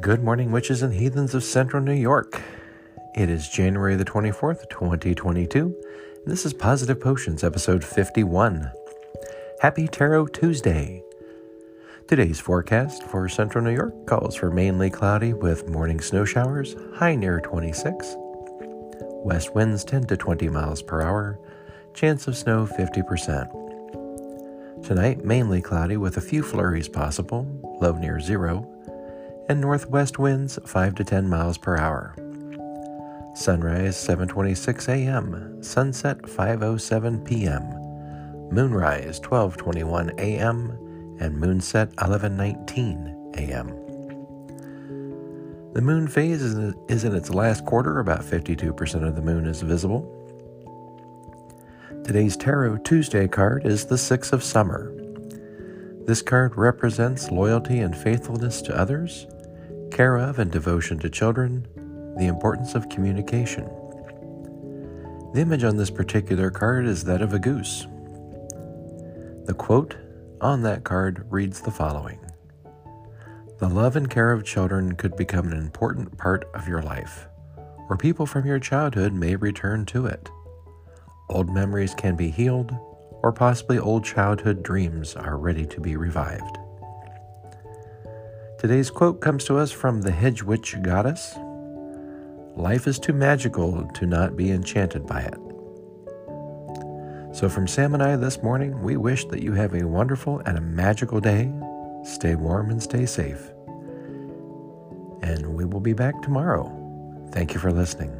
Good morning, witches and heathens of central New York. It is January the 24th, 2022, and this is Positive Potions, episode 51. Happy Tarot Tuesday. Today's forecast for central New York calls for mainly cloudy with morning snow showers, high near 26. West winds 10 to 20 miles per hour, chance of snow 50%. Tonight, mainly cloudy with a few flurries possible, low near zero, and northwest winds 5 to 10 miles per hour. Sunrise 7:26 a.m., sunset 5:07 p.m. Moonrise 12:21 a.m. and moonset 11:19 a.m. The moon phase is in its last quarter, about 52% of the moon is visible. Today's Tarot Tuesday card is the Six of Summer. This card represents loyalty and faithfulness to others, care of and devotion to children, the importance of communication. The image on this particular card is that of a goose. The quote on that card reads the following The love and care of children could become an important part of your life, or people from your childhood may return to it. Old memories can be healed, or possibly old childhood dreams are ready to be revived. Today's quote comes to us from the Hedge Witch Goddess Life is too magical to not be enchanted by it. So, from Sam and I this morning, we wish that you have a wonderful and a magical day. Stay warm and stay safe. And we will be back tomorrow. Thank you for listening.